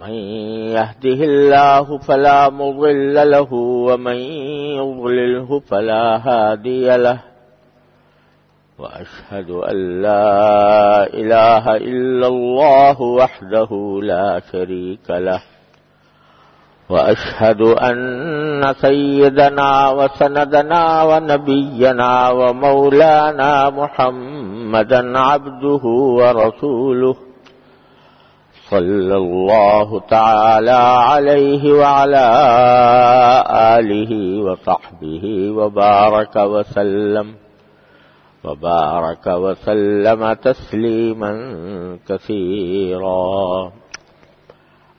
من يهده الله فلا مضل له ومن يضلله فلا هادي له. وأشهد أن لا إله إلا الله وحده لا شريك له. وأشهد أن سيدنا وسندنا ونبينا ومولانا محمدا عبده ورسوله. صلى الله تعالى عليه وعلى آله وصحبه وبارك وسلم وبارك وسلم تسليما كثيرا.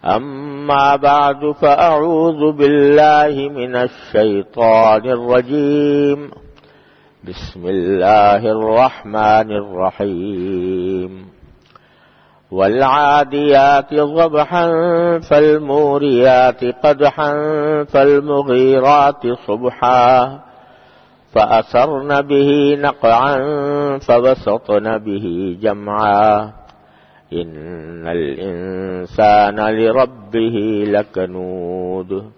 أما بعد فأعوذ بالله من الشيطان الرجيم. بسم الله الرحمن الرحيم. والعاديات ضبحا فالموريات قدحا فالمغيرات صبحا فأثرن به نقعا فبسطن به جمعا إن الإنسان لربه لكنود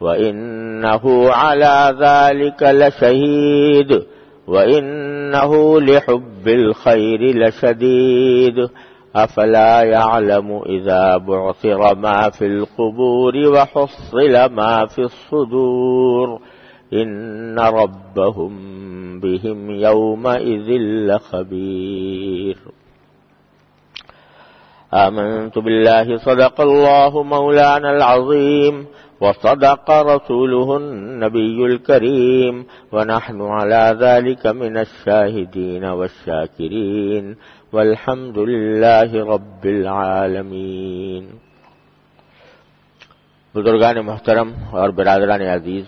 وإنه على ذلك لشهيد وإنه لحب الخير لشديد أفلا يعلم إذا بعثر ما في القبور وحصل ما في الصدور إن ربهم بهم يومئذ لخبير. آمنت بالله صدق الله مولانا العظيم وصدق رسوله النبي الكريم ونحن على ذلك من الشاهدين والشاكرين. والحمد لله رب العالمين بزرگان محترم اور برادران عزیز،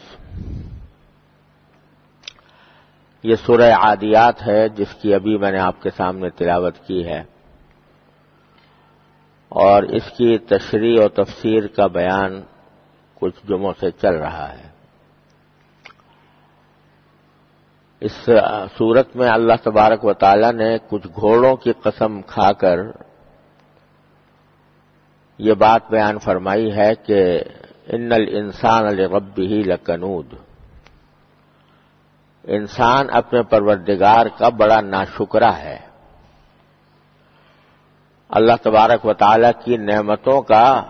یہ سورہ عادیات ہے جس کی ابھی میں نے آپ کے سامنے تلاوت کی ہے۔ اور اس کی تشریح و تفسیر کا بیان کچھ جمعوں سے چل رہا ہے۔ اس صورت میں اللہ تبارک و تعالی نے کچھ گھوڑوں کی قسم کھا کر یہ بات بیان فرمائی ہے کہ ان الانسان الرب ہی لکنود۔ انسان اپنے پروردگار کا بڑا ناشکرا ہے۔ اللہ تبارک و تعالی کی نعمتوں کا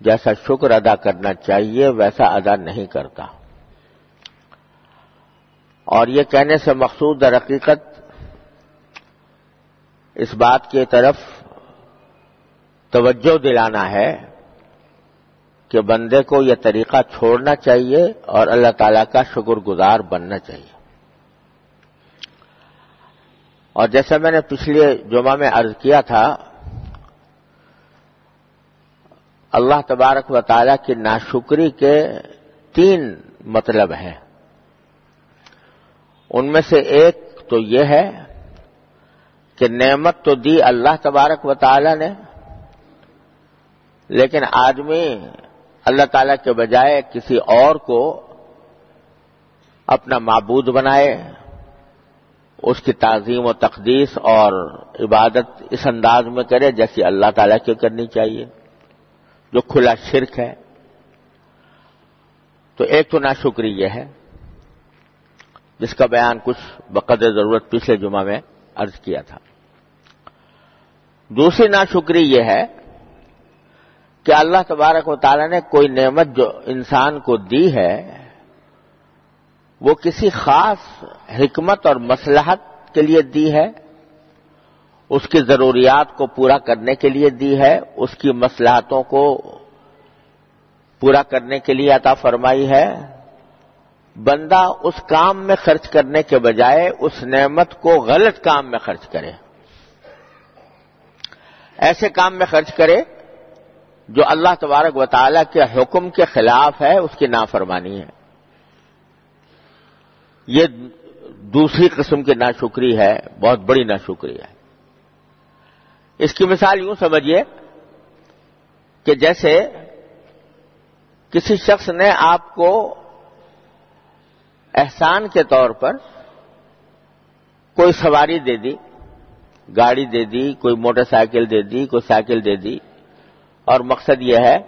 جیسا شکر ادا کرنا چاہیے، ویسا ادا نہیں کرتا۔ اور یہ کہنے سے مقصود در حقیقت اس بات کی طرف توجہ دلانا ہے کہ بندے کو یہ طریقہ چھوڑنا چاہیے اور اللہ تعالی کا شکر گزار بننا چاہیے۔ اور جیسا میں نے پچھلے جمعہ میں عرض کیا تھا، اللہ تبارک و تعالیٰ کی ناشکری کے تین مطلب ہیں۔ ان میں سے ایک تو یہ ہے کہ نعمت تو دی اللہ تبارک و تعالی نے، لیکن آدمی اللہ تعالی کے بجائے کسی اور کو اپنا معبود بنائے، اس کی تعظیم و تقدیس اور عبادت اس انداز میں کرے جیسی اللہ تعالیٰ کی کرنی چاہیے، جو کھلا شرک ہے۔ تو ایک تو ناشکری یہ ہے۔ جس کا بیان کچھ بقدر ضرورت پچھلے جمعہ میں عرض کیا تھا۔ دوسری ناشکری یہ ہے کہ اللہ تبارک و تعالی نے کوئی نعمت جو انسان کو دی ہے، وہ کسی خاص حکمت اور مسلحت کے لیے دی ہے، اس کی ضروریات کو پورا کرنے کے لیے دی ہے، اس کی مسلحتوں کو پورا کرنے کے لیے عطا فرمائی ہے۔ بندہ اس کام میں خرچ کرنے کے بجائے اس نعمت کو غلط کام میں خرچ کرے۔ ایسے کام میں خرچ کرے جو اللہ تبارک و تعالیٰ کے حکم کے خلاف ہے، اس کی نافرمانی ہے۔ یہ دوسری قسم کی ناشکری ہے، بہت بڑی ناشکری ہے۔ اس کی مثال یوں سمجھیے کہ جیسے کسی شخص نے آپ کو احسان کے طور پر کوئی سواری دے دی، گاڑی دے دی، کوئی موٹر سائیکل دے دی، کوئی سائیکل دے دی۔ اور مقصد یہ ہے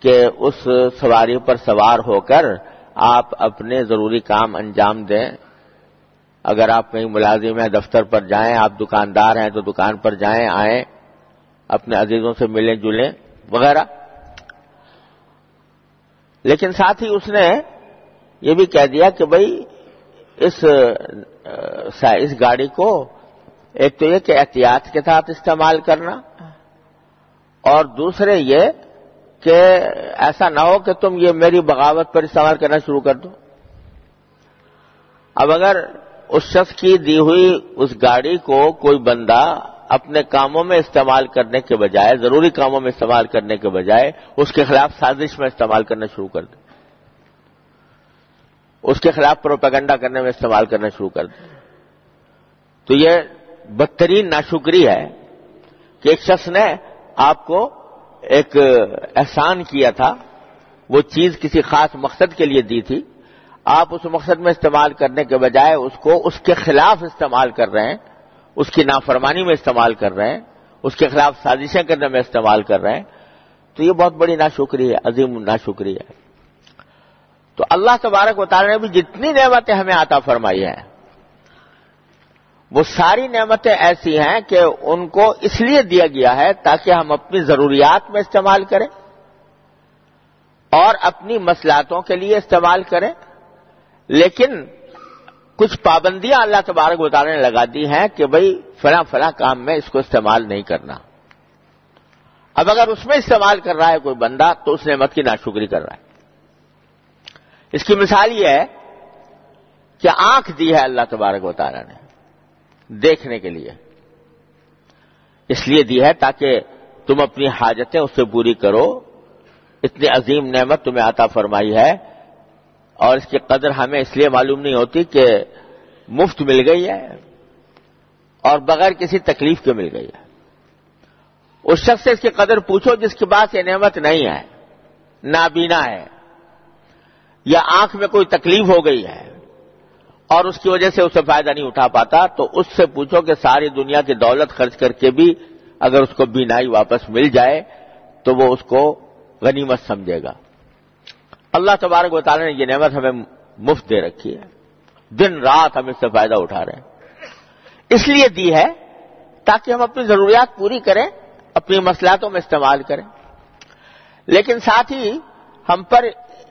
کہ اس سواری پر سوار ہو کر آپ اپنے ضروری کام انجام دیں۔ اگر آپ کہیں ملازم ہیں، دفتر پر جائیں، آپ دکاندار ہیں تو دکان پر جائیں، آئیں، اپنے عزیزوں سے ملیں، جلیں، وغیرہ۔ لیکن ساتھ ہی اس نے یہ بھی کہہ دیا کہ بھائی اس اس گاڑی کو ایک تو یہ کہ احتیاط کے ساتھ استعمال کرنا اور دوسرے یہ کہ ایسا نہ ہو کہ تم یہ میری بغاوت پر استعمال کرنا شروع کر دو۔ اب اگر اس شخص کی دی ہوئی اس گاڑی کو کوئی بندہ اپنے کاموں میں استعمال کرنے کے بجائے، ضروری کاموں میں استعمال کرنے کے بجائے، اس کے خلاف سازش میں استعمال کرنا شروع کر دے۔ اس کے خلاف پروپیگنڈا کرنے میں استعمال کرنا شروع کر دے تو یہ بدترین ناشکری ہے کہ ایک شخص نے آپ کو ایک احسان کیا تھا، وہ چیز کسی خاص مقصد کے لیے دی تھی۔ آپ اس مقصد میں استعمال کرنے کے بجائے اس کو اس کے خلاف استعمال کر رہے ہیں، اس کی نافرمانی میں استعمال کر رہے ہیں، اس کے خلاف سازشیں کرنے میں استعمال کر رہے ہیں۔ تو یہ بہت بڑی ناشکری ہے، عظیم ناشکری ہے۔ تو اللہ تبارک و تعالی نے بھی جتنی نعمتیں ہمیں آتا فرمائی ہیں، وہ ساری نعمتیں ایسی ہیں کہ ان کو اس لیے دیا گیا ہے تاکہ ہم اپنی ضروریات میں استعمال کریں اور اپنی مسلاتوں کے لیے استعمال کریں۔ لیکن کچھ پابندیاں اللہ تبارک بتانے نے لگا دی ہیں کہ بھائی فلاں فلاں کام میں اس کو استعمال نہیں کرنا۔ اب اگر اس میں استعمال کر رہا ہے کوئی بندہ تو اس نعمت کی ناشکری کر رہا ہے۔ اس کی مثال یہ ہے کہ آنکھ دی ہے اللہ تبارک و تعالیٰ نے دیکھنے کے لیے۔ اس لیے دی ہے تاکہ تم اپنی حاجتیں اس سے پوری کرو۔ اتنی عظیم نعمت تمہیں عطا فرمائی ہے۔ اور اس کی قدر ہمیں اس لیے معلوم نہیں ہوتی کہ مفت مل گئی ہے اور بغیر کسی تکلیف کے مل گئی ہے۔ اس شخص سے اس کی قدر پوچھو جس کے پاس یہ نعمت نہیں ہے۔ نابینا ہے۔ یا آنکھ میں کوئی تکلیف ہو گئی ہے اور اس کی وجہ سے اسے فائدہ نہیں اٹھا پاتا، تو اس سے پوچھو کہ ساری دنیا کی دولت خرچ کر کے بھی اگر اس کو بینائی واپس مل جائے، تو وہ اس کو غنیمت سمجھے گا۔ اللہ تبارک و تعالیٰ نے یہ نعمت ہمیں مفت دے رکھی ہے۔ دن رات ہم اس سے فائدہ اٹھا رہے ہیں۔ اس لیے دی ہے تاکہ ہم اپنی ضروریات پوری کریں، اپنی مسلاتوں میں استعمال کریں۔ لیکن ساتھ ہی ہم پر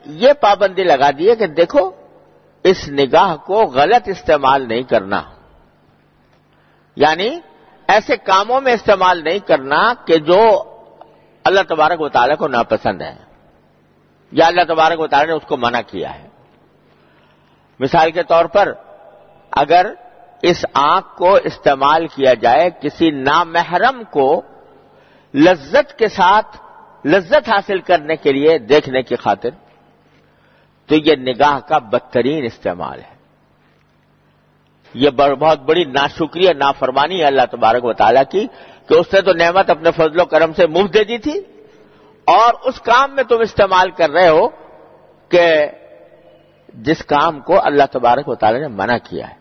یہ پابندی لگا دی ہے کہ دیکھو، اس نگاہ کو غلط استعمال نہیں کرنا۔ یعنی ایسے کاموں میں استعمال نہیں کرنا کہ جو اللہ تبارک و تعالیٰ کو ناپسند ہے۔ یا اللہ تبارک و تعالیٰ نے اس کو منع کیا ہے۔ مثال کے طور پر اگر اس آنکھ کو استعمال کیا جائے، کسی نامحرم کو لذت کے ساتھ لذت حاصل کرنے کے لیے دیکھنے کی خاطر تو یہ نگاہ کا بدترین استعمال ہے۔ یہ بہت بڑی ناشکری اور نافرمانی ہے اللہ تبارک و تعالیٰ کی کہ اس نے تو نعمت اپنے فضل و کرم سے مفت دے دی تھی اور اس کام میں تم استعمال کر رہے ہو کہ جس کام کو اللہ تبارک و تعالی نے منع کیا ہے۔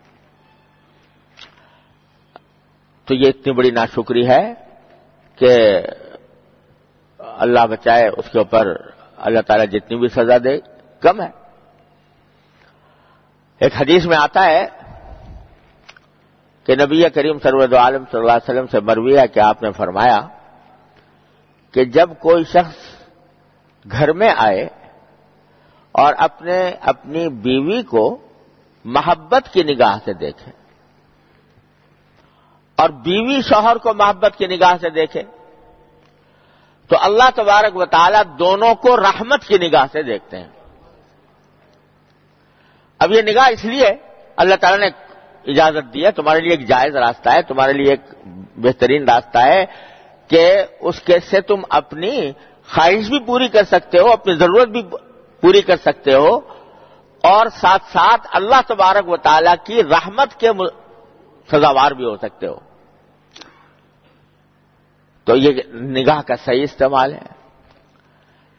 تو یہ اتنی بڑی ناشکری ہے کہ اللہ بچائے اس کے اوپر اللہ تعالیٰ جتنی بھی سزا دے کم ہے۔ ایک حدیث میں آتا ہے کہ نبی کریم سرود عالم صلی اللہ علیہ وسلم سے مروی ہے کہ آپ نے فرمایا کہ جب کوئی شخص گھر میں آئے اور اپنے اپنی بیوی کو محبت کی نگاہ سے دیکھے اور بیوی شوہر کو محبت کی نگاہ سے دیکھے تو اللہ تبارک و تعالیٰ دونوں کو رحمت کی نگاہ سے دیکھتے ہیں۔ اب یہ نگاہ اس لیے اللہ تعالیٰ نے اجازت دی ہے، تمہارے لیے ایک جائز راستہ ہے، تمہارے لیے ایک بہترین راستہ ہے کہ اس کے سے تم اپنی خواہش بھی پوری کر سکتے ہو، اپنی ضرورت بھی پوری کر سکتے ہو اور ساتھ ساتھ اللہ تبارک و تعالی کی رحمت کے سزاوار بھی ہو سکتے ہو۔ تو یہ نگاہ کا صحیح استعمال ہے۔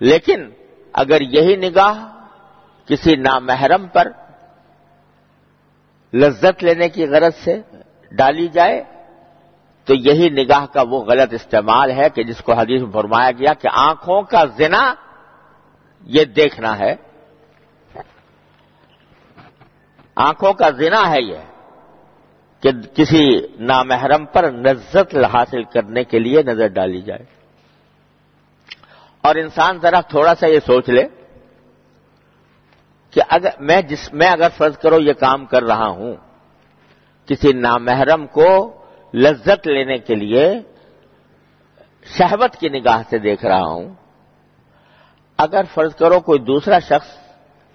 لیکن اگر یہی نگاہ کسی نامحرم پر لذت لینے کی غرض سے ڈالی جائے تو یہی نگاہ کا وہ غلط استعمال ہے کہ جس کو حدیث میں فرمایا گیا کہ آنکھوں کا زنا یہ دیکھنا ہے۔ آنکھوں کا زنا ہے یہ کہ کسی نامحرم پر نزت حاصل کرنے کے لیے نظر ڈالی جائے۔ اور انسان ذرا تھوڑا سا یہ سوچ لے کہ اگر میں جس میں اگر فرض کرو یہ کام کر رہا ہوں، کسی نامحرم کو لذت لینے کے لیے شہوت کی نگاہ سے دیکھ رہا ہوں، اگر فرض کرو کوئی دوسرا شخص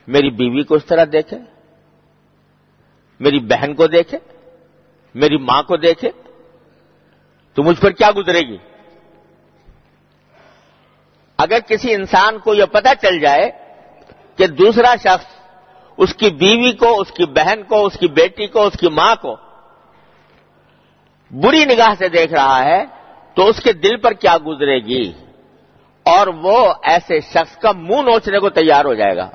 میری بیوی کو اس طرح دیکھے، میری بہن کو دیکھے، میری ماں کو دیکھے، تو مجھ پر کیا گزرے گی؟ اگر کسی انسان کو یہ پتہ چل جائے کہ دوسرا شخص اس کی بیوی کو، اس کی بہن کو، اس کی بیٹی کو، اس کی ماں کو بری نگاہ سے دیکھ رہا ہے تو اس کے دل پر کیا گزرے گی؟ اور وہ ایسے شخص کا منہ نوچنے کو تیار ہو جائے گا۔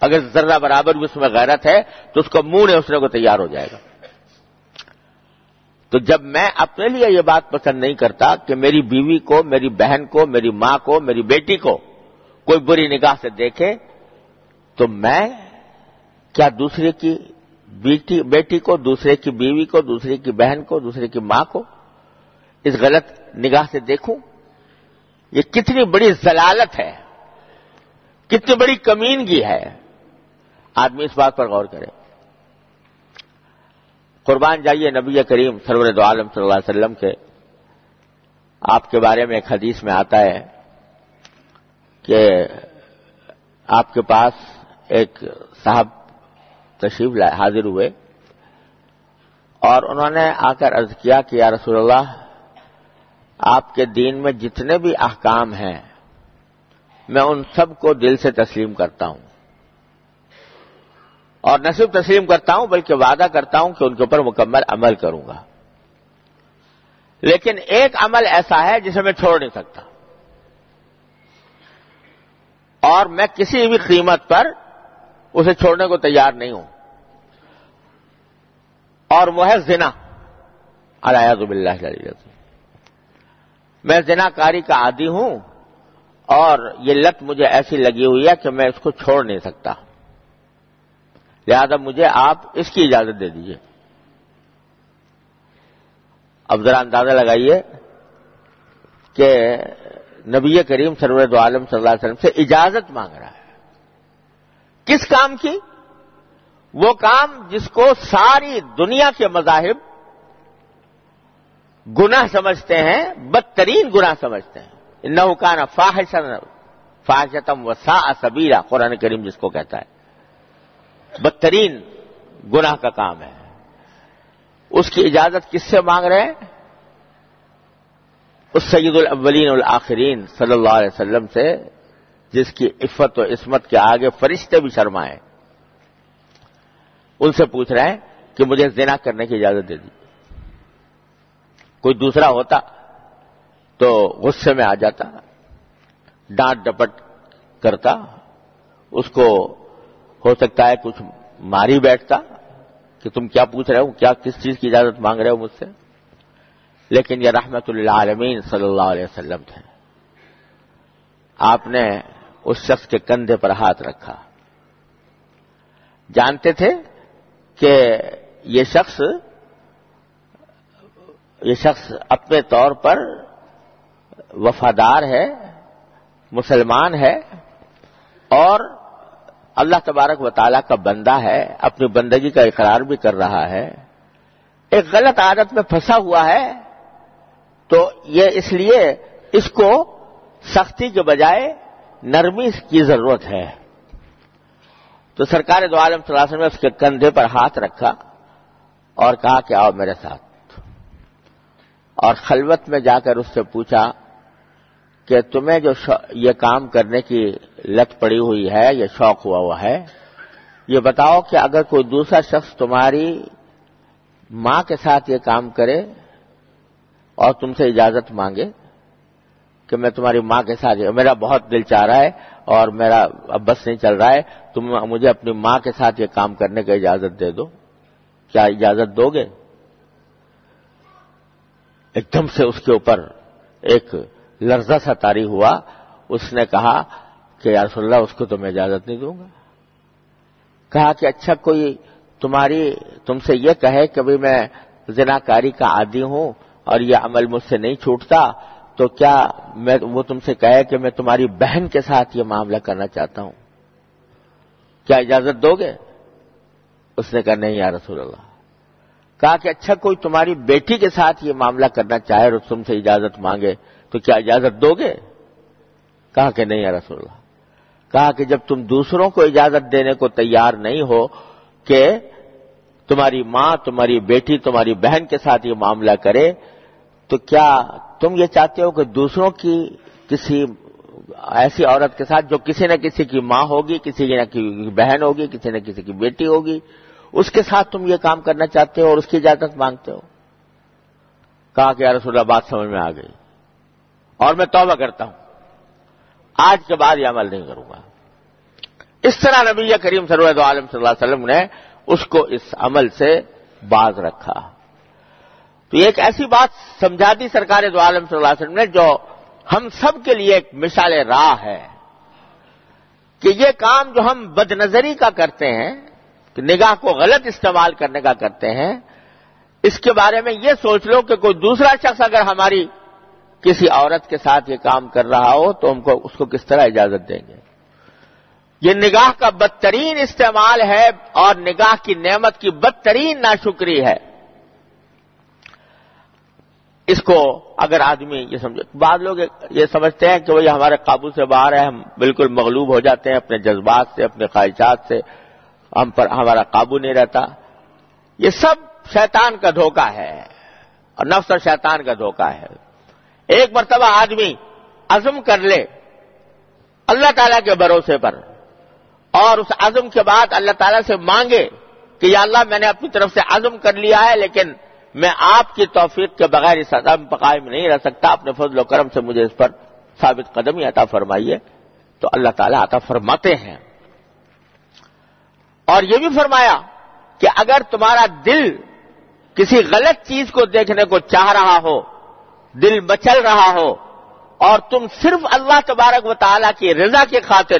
اگر ذرہ برابر بھی اس میں غیرت ہے تو اس کو منہ نوچنے کو تیار ہو جائے گا۔ تو جب میں اپنے لیے یہ بات پسند نہیں کرتا کہ میری بیوی کو، میری بہن کو، میری ماں کو، میری بیٹی کو کوئی بری نگاہ سے دیکھے تو میں کیا دوسرے کی بیٹی بیٹی کو، دوسرے کی بیوی کو، دوسرے کی بہن کو، دوسرے کی ماں کو اس غلط نگاہ سے دیکھوں؟ یہ کتنی بڑی زلالت ہے، کتنی بڑی کمینگی ہے۔ آدمی اس بات پر غور کرے۔ قربان جائیے نبی کریم سرور دو عالم صلی اللہ علیہ وسلم کے۔ آپ کے بارے میں ایک حدیث میں آتا ہے۔ کہ آپ کے پاس ایک صاحب تشریف حاضر ہوئے اور انہوں نے آ کر ارض کیا کہ یا رسول اللہ، آپ کے دین میں جتنے بھی احکام ہیں، میں ان سب کو دل سے تسلیم کرتا ہوں۔ اور نہ صرف تسلیم کرتا ہوں، بلکہ وعدہ کرتا ہوں کہ ان کے اوپر مکمل عمل کروں گا۔ لیکن ایک عمل ایسا ہے جسے میں چھوڑ نہیں سکتا۔ اور میں کسی بھی قیمت پر اسے چھوڑنے کو تیار نہیں ہوں۔ اور وہ ہے زنا۔ زب اللہ میں زنا کاری کا عادی ہوں اور یہ لت مجھے ایسی لگی ہوئی ہے کہ میں اس کو چھوڑ نہیں سکتا۔ لہذا مجھے آپ اس کی اجازت دے دیجیے اب ذرا اندازہ لگائیے کہ نبی کریم سرورت عالم صلی اللہ علیہ وسلم سے اجازت مانگ رہا ہے۔ کس کام کی؟ وہ کام جس کو ساری دنیا کے مذاہب گناہ سمجھتے ہیں، بدترین گناہ سمجھتے ہیں۔ نوکان فاحشن فاحشتم و سا سبیرا قرآن کریم جس کو کہتا ہے۔ بدترین گناہ کا کام ہے۔ اس کی اجازت کس سے مانگ رہے ہیں؟ اس سید الاولین والآخرین صلی اللہ علیہ وسلم سے جس کی عفت و عصمت کے آگے فرشتے بھی شرمائے۔ ان سے پوچھ رہے ہیں کہ مجھے زنا کرنے کی اجازت دے دی۔ کوئی دوسرا ہوتا تو غصے میں آ جاتا، ڈانٹ ڈپٹ کرتا، اس کو ہو سکتا ہے کچھ ماری بیٹھتا کہ تم کیا پوچھ رہے ہو، کیا کس چیز کی اجازت مانگ رہے ہو مجھ سے؟ لیکن یہ رحمت اللہ عالمین صلی اللہ علیہ وسلم تھے۔ آپ نے اس شخص کے کندھے پر ہاتھ رکھا۔ جانتے تھے کہ یہ شخص یہ شخص اپنے طور پر وفادار ہے، مسلمان ہے اور اللہ تبارک و تعالیٰ کا بندہ ہے، اپنی بندگی کا اقرار بھی کر رہا ہے۔ ایک غلط عادت میں پھنسا ہوا ہے۔ تو یہ اس لیے اس کو سختی کے بجائے نرمی کی ضرورت ہے۔ تو سرکار دو عالم صلی اللہ علیہ وسلم نے اس کے کندھے پر ہاتھ رکھا اور کہا کہ آؤ میرے ساتھ۔ اور خلوت میں جا کر اس سے پوچھا کہ تمہیں جو یہ کام کرنے کی لت پڑی ہوئی ہے، یہ شوق ہوا ہوا ہے، یہ بتاؤ کہ اگر کوئی دوسرا شخص تمہاری ماں کے ساتھ یہ کام کرے اور تم سے اجازت مانگے کہ میں تمہاری ماں کے ساتھ میرا بہت دل چاہ رہا ہے اور میرا اب بس نہیں چل رہا ہے۔ تم مجھے اپنی ماں کے ساتھ یہ کام کرنے کا اجازت دے دو۔ کیا اجازت دو گے؟ ایک دم سے اس کے اوپر ایک لرزہ سا تاری ہوا۔ اس نے کہا کہ یا رسول اللہ، اس کو تو میں اجازت نہیں دوں گا۔ کہا کہ اچھا کوئی تمہاری، تم سے یہ کہے کہ بھائی میں زناکاری کا عادی ہوں۔ اور یہ عمل مجھ سے نہیں چھوٹتا، تو کیا میں وہ تم سے کہے کہ میں تمہاری بہن کے ساتھ یہ معاملہ کرنا چاہتا ہوں۔ کیا اجازت دو گے؟ اس نے کہا، نہیں یا رسول اللہ۔ کہا کہ اچھا کوئی تمہاری بیٹی کے ساتھ یہ معاملہ کرنا چاہے اور تم سے اجازت مانگے، تو کیا اجازت دو گے؟ کہا کہ نہیں یا رسول اللہ۔ کہا کہ جب تم دوسروں کو اجازت دینے کو تیار نہیں ہو کہ تمہاری ماں، تمہاری بیٹی، تمہاری بہن کے ساتھ یہ معاملہ کرے تو کیا تم یہ چاہتے ہو کہ دوسروں کی کسی ایسی عورت کے ساتھ جو کسی نہ کسی کی ماں ہوگی، کسی نہ کی بہن ہوگی، کسی نہ کسی کی بیٹی ہوگی، اس کے ساتھ تم یہ کام کرنا چاہتے ہو اور اس کی اجازت مانگتے ہو؟ کہا کہ رسول اللہ، بات سمجھ میں آ گئی۔ اور میں توبہ کرتا ہوں۔ آج کے بعد یہ عمل نہیں کروں گا۔ اس طرح نبی کریم سرود عالم صلی اللہ علیہ وسلم نے اس کو اس عمل سے باز رکھا۔ تو ایک ایسی بات سمجھا دی سرکار دو عالم صلی اللہ علیہ وسلم نے جو ہم سب کے لیے ایک مثال راہ ہے کہ یہ کام جو ہم بد نظری کا کرتے ہیں، کہ نگاہ کو غلط استعمال کرنے کا کرتے ہیں، اس کے بارے میں یہ سوچ لو کہ کوئی دوسرا شخص اگر ہماری کسی عورت کے ساتھ یہ کام کر رہا ہو تو ہم کو اس کو کس طرح اجازت دیں گے؟ یہ نگاہ کا بدترین استعمال ہے اور نگاہ کی نعمت کی بدترین ناشکری ہے۔ اس کو اگر آدمی یہ سمجھے، بعض لوگ یہ سمجھتے ہیں کہ وہ ہمارے قابو سے باہر ہے ہم بالکل مغلوب ہو جاتے ہیں اپنے جذبات سے، اپنے خواہشات سے، ہم پر ہمارا قابو نہیں رہتا۔ یہ سب شیطان کا دھوکہ ہے، اور نفس اور شیطان کا دھوکہ ہے۔ ایک مرتبہ آدمی عزم کر لے اللہ تعالیٰ کے بھروسے پر، اور اس عزم کے بعد اللہ تعالیٰ سے مانگے کہ یا اللہ میں نے اپنی طرف سے عزم کر لیا ہے، لیکن میں آپ کی توفیق کے بغیر اس عدم پقائم نہیں رہ سکتا۔ اپنے فضل و کرم سے مجھے اس پر ثابت قدم ہی عطا فرمائیے۔ تو اللہ تعالیٰ عطا فرماتے ہیں۔ اور یہ بھی فرمایا کہ اگر تمہارا دل کسی غلط چیز کو دیکھنے کو چاہ رہا ہو، دل مچل رہا ہو، اور تم صرف اللہ تبارک و تعالیٰ کی رضا کی خاطر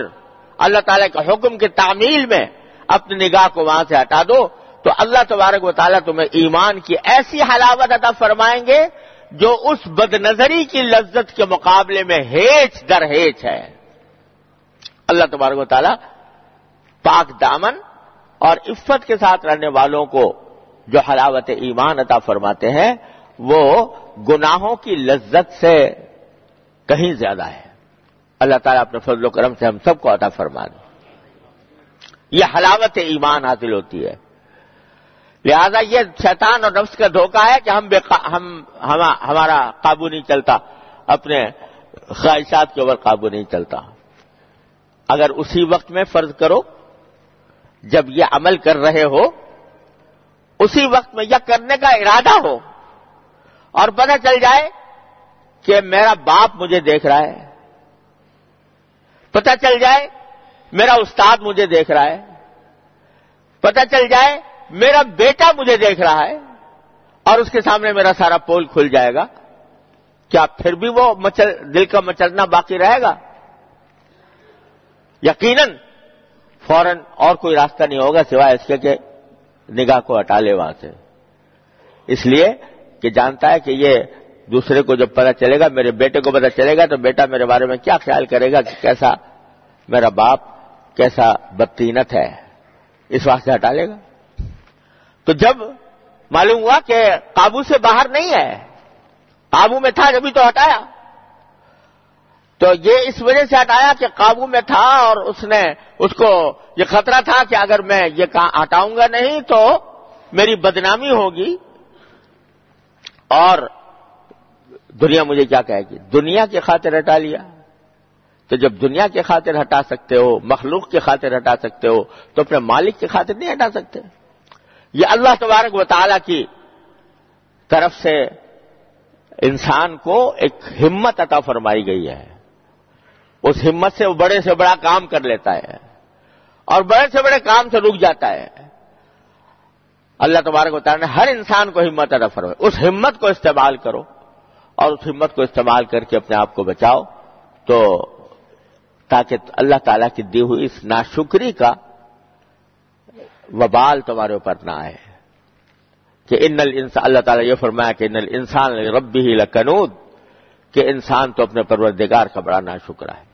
اللہ تعالیٰ کے حکم کی تعمیل میں اپنی نگاہ کو وہاں سے ہٹا دو تو اللہ تبارک و تعالیٰ تمہیں ایمان کی ایسی حلاوت عطا فرمائیں گے جو اس بد نظری کی لذت کے مقابلے میں ہیچ در ہیچ ہے۔ اللہ تبارک و تعالیٰ پاک دامن اور عفت کے ساتھ رہنے والوں کو جو حلاوت ایمان عطا فرماتے ہیں، وہ گناہوں کی لذت سے کہیں زیادہ ہے۔ اللہ تعالیٰ اپنے فضل و کرم سے ہم سب کو عطا فرما دے یہ حلاوت ایمان حاصل ہوتی ہے۔ لہذا یہ شیطان اور نفس کا دھوکہ ہے کہ ہم, ہم ہمارا قابو نہیں چلتا اپنے خواہشات کے اوپر قابو نہیں چلتا۔ اگر اسی وقت میں فرض کرو جب یہ عمل کر رہے ہو اسی وقت میں یہ کرنے کا ارادہ ہو اور پتہ چل جائے کہ میرا باپ مجھے دیکھ رہا ہے۔ پتہ چل جائے میرا استاد مجھے دیکھ رہا ہے۔ پتہ چل جائے میرا بیٹا مجھے دیکھ رہا ہے اور اس کے سامنے میرا سارا پول کھل جائے گا۔ کیا پھر بھی وہ مچل دل کا مچلنا باقی رہے گا؟ یقیناً فوراً اور کوئی راستہ نہیں ہوگا سوائے اس کے کہ نگاہ کو ہٹا لے وہاں سے۔ اس لیے کہ جانتا ہے کہ یہ دوسرے کو جب پتا چلے گا، میرے بیٹے کو پتا چلے گا، تو بیٹا میرے بارے میں کیا خیال کرے گا کہ کیسا میرا باپ کیسا بدتینت ہے۔ اس واسطے ہٹا لے گا۔ تو جب معلوم ہوا کہ قابو سے باہر نہیں ہے، قابو میں تھا جبھی تو ہٹایا۔ تو یہ اس وجہ سے ہٹایا کہ قابو میں تھا اور اس نے اس کو یہ خطرہ تھا کہ اگر میں یہ ہٹاؤں گا نہیں تو میری بدنامی ہوگی۔ اور دنیا مجھے کیا کہے گی؟ دنیا کی خاطر ہٹا لیا۔ تو جب دنیا کی خاطر ہٹا سکتے ہو، مخلوق کی خاطر ہٹا سکتے ہو، تو اپنے مالک کی خاطر نہیں ہٹا سکتے۔ یہ اللہ تبارک و تعالی کی طرف سے انسان کو ایک ہمت عطا فرمائی گئی ہے۔ اس ہمت سے وہ بڑے سے بڑا کام کر لیتا ہے اور بڑے سے بڑے کام سے رک جاتا ہے۔ اللہ تبارک و تعالیٰ نے ہر انسان کو ہمت ادا فرمائی۔ اس ہمت کو استعمال کرو اور اس ہمت کو استعمال کر کے اپنے آپ کو بچاؤ تو تاکہ اللہ تعالیٰ کی دی ہوئی اس ناشکری کا وبال تمہارے اوپر نہ آئے۔ کہ ان الانسان اللہ تعالیٰ یہ فرمایا کہ ان الانسان ربی ہی لکنود، کہ انسان تو اپنے پروردگار کا بڑا نا شکرا ہے۔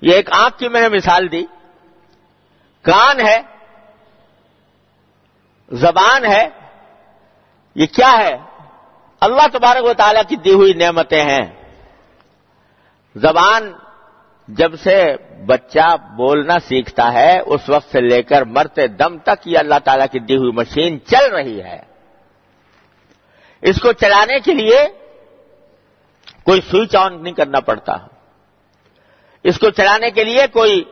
یہ ایک آنکھ کی میں نے مثال دی۔ کان ہے، زبان ہے، یہ کیا ہے؟ اللہ تبارک و تعالیٰ کی دی ہوئی نعمتیں ہیں۔ زبان جب سے بچہ بولنا سیکھتا ہے، اس وقت سے لے کر مرتے دم تک یہ اللہ تعالیٰ کی دی ہوئی مشین چل رہی ہے۔ اس کو چلانے کے لیے کوئی سوئچ آن نہیں کرنا پڑتا۔ اس کو چلانے کے لیے کوئی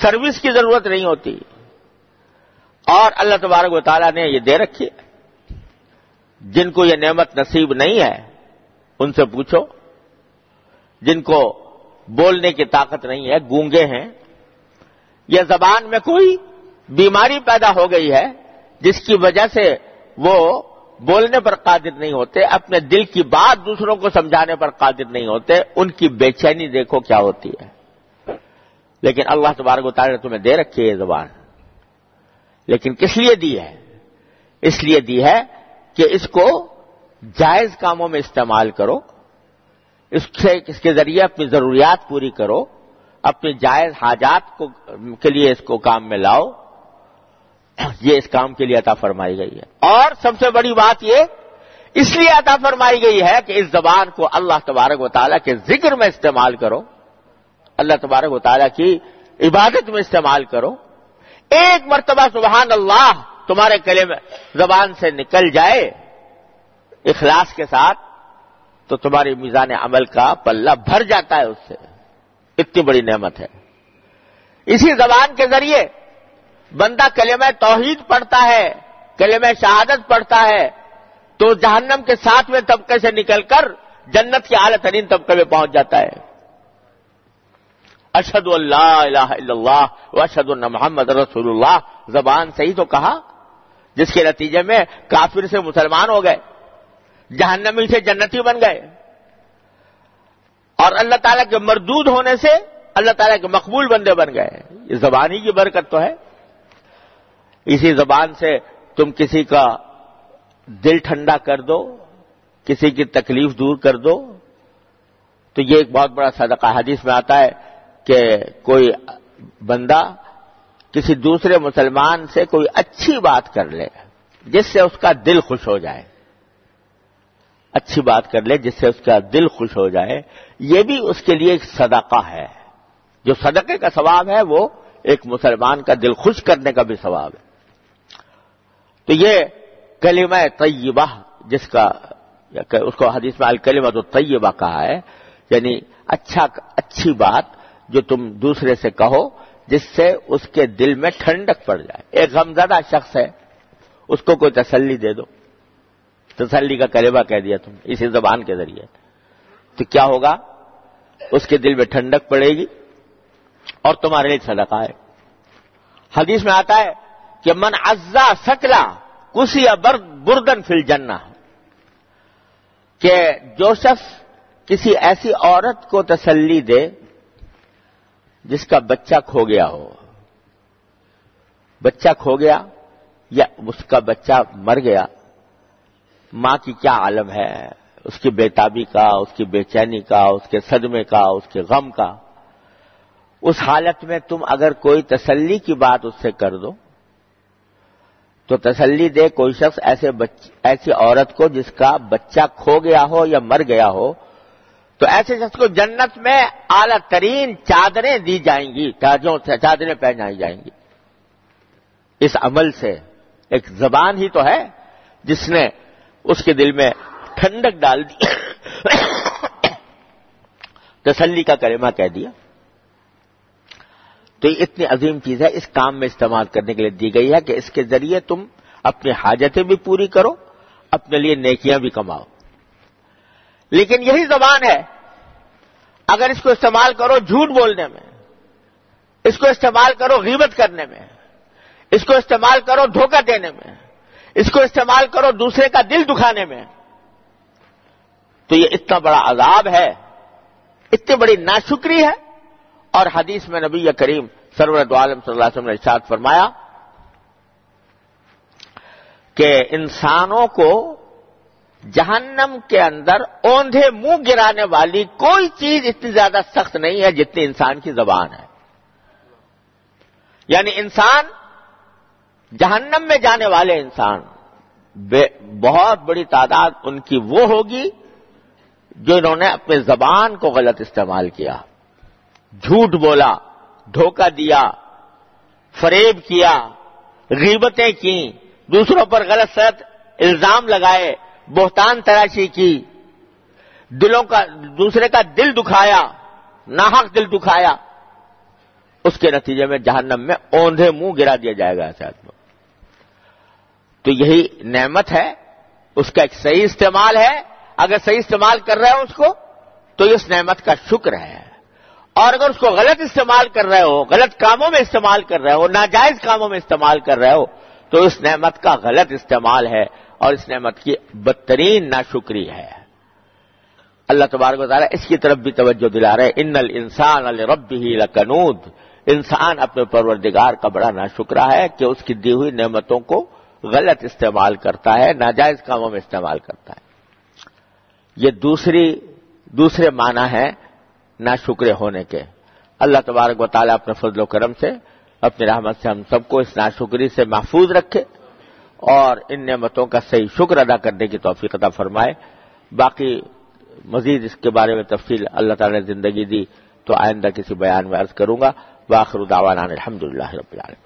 سروس کی ضرورت نہیں ہوتی۔ اور اللہ تبارک و تعالیٰ نے یہ دے رکھی ہے۔ جن کو یہ نعمت نصیب نہیں ہے، ان سے پوچھو۔ جن کو بولنے کی طاقت نہیں ہے، گونگے ہیں۔ یا زبان میں کوئی بیماری پیدا ہو گئی ہے جس کی وجہ سے وہ بولنے پر قادر نہیں ہوتے، اپنے دل کی بات دوسروں کو سمجھانے پر قادر نہیں ہوتے، ان کی بے چینی دیکھو کیا ہوتی ہے۔ لیکن اللہ تبارک و تعالیٰ نے تمہیں دے رکھی ہے یہ زبان۔ لیکن کس لیے دی ہے؟ اس لیے دی ہے کہ اس کو جائز کاموں میں استعمال کرو۔ اس سے اس کے ذریعے اپنی ضروریات پوری کرو اپنی جائز حاجات کو، کے لیے اس کو کام میں لاؤ۔ یہ اس کام کے لیے عطا فرمائی گئی ہے۔ اور سب سے بڑی بات یہ، اس لیے عطا فرمائی گئی ہے کہ اس زبان کو اللہ تبارک و تعالیٰ کے ذکر میں استعمال کرو۔ اللہ تبارک و تعالیٰ کی عبادت میں استعمال کرو۔ ایک مرتبہ سبحان اللہ تمہارے کلے میں زبان سے نکل جائے، اخلاص کے ساتھ تو تمہاری میزان عمل کا پلہ بھر جاتا ہے اس سے۔ اتنی بڑی نعمت ہے۔ اسی زبان کے ذریعے بندہ کلمہ توحید پڑھتا ہے، کلمہ شہادت پڑھتا ہے، تو جہنم کے ساتویں طبقے سے نکل کر جنت کے اعلی ترین طبقے میں پہنچ جاتا ہے۔ اشد اللہ الہ الا اللہ و اشد اللہ محمد رسول اللہ۔ زبان سے ہی تو کہا، جس کے نتیجے میں کافر سے مسلمان ہو گئے۔ جہنمی سے جنتی بن گئے۔ اور اللہ تعالیٰ کے مردود ہونے سے اللہ تعالیٰ کے مقبول بندے بن گئے۔ یہ زبان ہی کی برکت تو ہے۔ اسی زبان سے تم کسی کا دل ٹھنڈا کر دو، کسی کی تکلیف دور کر دو۔ تو یہ ایک بہت بڑا صدقہ حدیث میں آتا ہے کہ کوئی بندہ کسی دوسرے مسلمان سے کوئی اچھی بات کر لے، جس سے اس کا دل خوش ہو جائے۔ اچھی بات کر لے جس سے اس کا دل خوش ہو جائے، یہ بھی اس کے لیے ایک صدقہ ہے۔ جو صدقے کا ثواب ہے، وہ ایک مسلمان کا دل خوش کرنے کا بھی ثواب ہے۔ تو یہ کلمہ طیبہ، جس کا اس کو حدیث میں الکلمہ تو طیبہ کہا ہے یعنی اچھا اچھی بات جو تم دوسرے سے کہو، جس سے اس کے دل میں ٹھنڈک پڑ جائے۔ ایک غمزدہ شخص ہے، اس کو کوئی تسلی دے دو۔ تسلی کا کلمہ کہہ دیا تم اسی زبان کے ذریعے۔ تو کیا ہوگا؟ اس کے دل میں ٹھنڈک پڑے گی اور تمہارے لیے صدقہ ہے۔ حدیث میں آتا ہے کہ من ازا سکلا کسی بردن فل جنا کہ جو شخص کسی ایسی عورت کو تسلی دے جس کا بچہ کھو گیا ہو، بچہ کھو گیا یا اس کا بچہ مر گیا ماں کی کیا عالم ہے؟ اس کی بےتابی کا، اس کی بے چینی کا، اس کے صدمے کا، اس کے غم کا۔ اس حالت میں تم اگر کوئی تسلی کی بات اس سے کر دو، تو تسلی دے کوئی شخص ایسے ایسی عورت کو جس کا بچہ کھو گیا ہو یا مر گیا ہو، تو ایسے شخص کو جنت میں اعلی ترین چادریں دی جائیں گی چادریں پہنائی جائیں گی۔ اس عمل سے ایک زبان ہی تو ہے جس نے اس کے دل میں ٹھنڈک ڈال دی تسلی کا کریما کہہ دیا تو یہ اتنی عظیم چیز ہے اس کام میں استعمال کرنے کے لیے دی گئی ہے کہ اس کے ذریعے تم اپنی حاجتیں بھی پوری کرو، اپنے لیے نیکیاں بھی کماؤ۔ لیکن یہی زبان ہے، اگر اس کو استعمال کرو جھوٹ بولنے میں، اس کو استعمال کرو غیبت کرنے میں، اس کو استعمال کرو دھوکہ دینے میں اس کو استعمال کرو دوسرے کا دل دکھانے میں۔ تو یہ اتنا بڑا عذاب ہے، اتنی بڑی ناشکری ہے۔ اور حدیث میں نبی کریم سرورت عالم صلی اللہ علیہ وسلم نے ارشاد فرمایا کہ انسانوں کو جہنم کے اندر اوندھے منہ گرانے والی کوئی چیز اتنی زیادہ سخت نہیں ہے جتنی انسان کی زبان ہے۔ یعنی انسان جہنم میں جانے والے انسان بہت بڑی تعداد ان کی وہ ہوگی جو انہوں نے اپنے زبان کو غلط استعمال کیا، جھوٹ بولا، دھوکہ دیا، فریب کیا، غیبتیں کی دوسروں پر غلط سلط الزام لگائے، بہتان تراشی کی، دلوں کا دوسرے کا دل دکھایا، ناحق دل دکھایا، اس کے نتیجے میں جہنم میں اوندھے منہ گرا دیا جائے گا ایسے آدمی تو یہی نعمت ہے، اس کا ایک صحیح استعمال ہے، اگر صحیح استعمال کر رہے ہو اس کو، تو اس نعمت کا شکر ہے۔ اور اگر اس کو غلط استعمال کر رہے ہو، غلط کاموں میں استعمال کر رہے ہو، ناجائز کاموں میں استعمال کر رہے ہو، تو اس نعمت کا غلط استعمال ہے اور اس نعمت کی بدترین ناشکری ہے۔ اللہ تبارک و تعالیٰ اس کی طرف بھی توجہ دلا رہے ان الانسان رب ہی لکنود انسان اپنے پروردگار کا بڑا ناشکرہ ہے کہ اس کی دی ہوئی نعمتوں کو غلط استعمال کرتا ہے، ناجائز کاموں میں استعمال کرتا ہے۔ یہ دوسری، دوسرے معنی ہے ناشکرے ہونے کے۔ اللہ تبارک و تعالیٰ اپنے فضل و کرم سے، اپنی رحمت سے ہم سب کو اس ناشکری سے محفوظ رکھے اور ان نعمتوں کا صحیح شکر ادا کرنے کی توفیق عطا فرمائے۔ باقی مزید اس کے بارے میں تفصیل اللہ تعالی نے زندگی دی تو آئندہ کسی بیان میں عرض کروں گا۔ باخر دعوانا الحمد للہ رب العالمین۔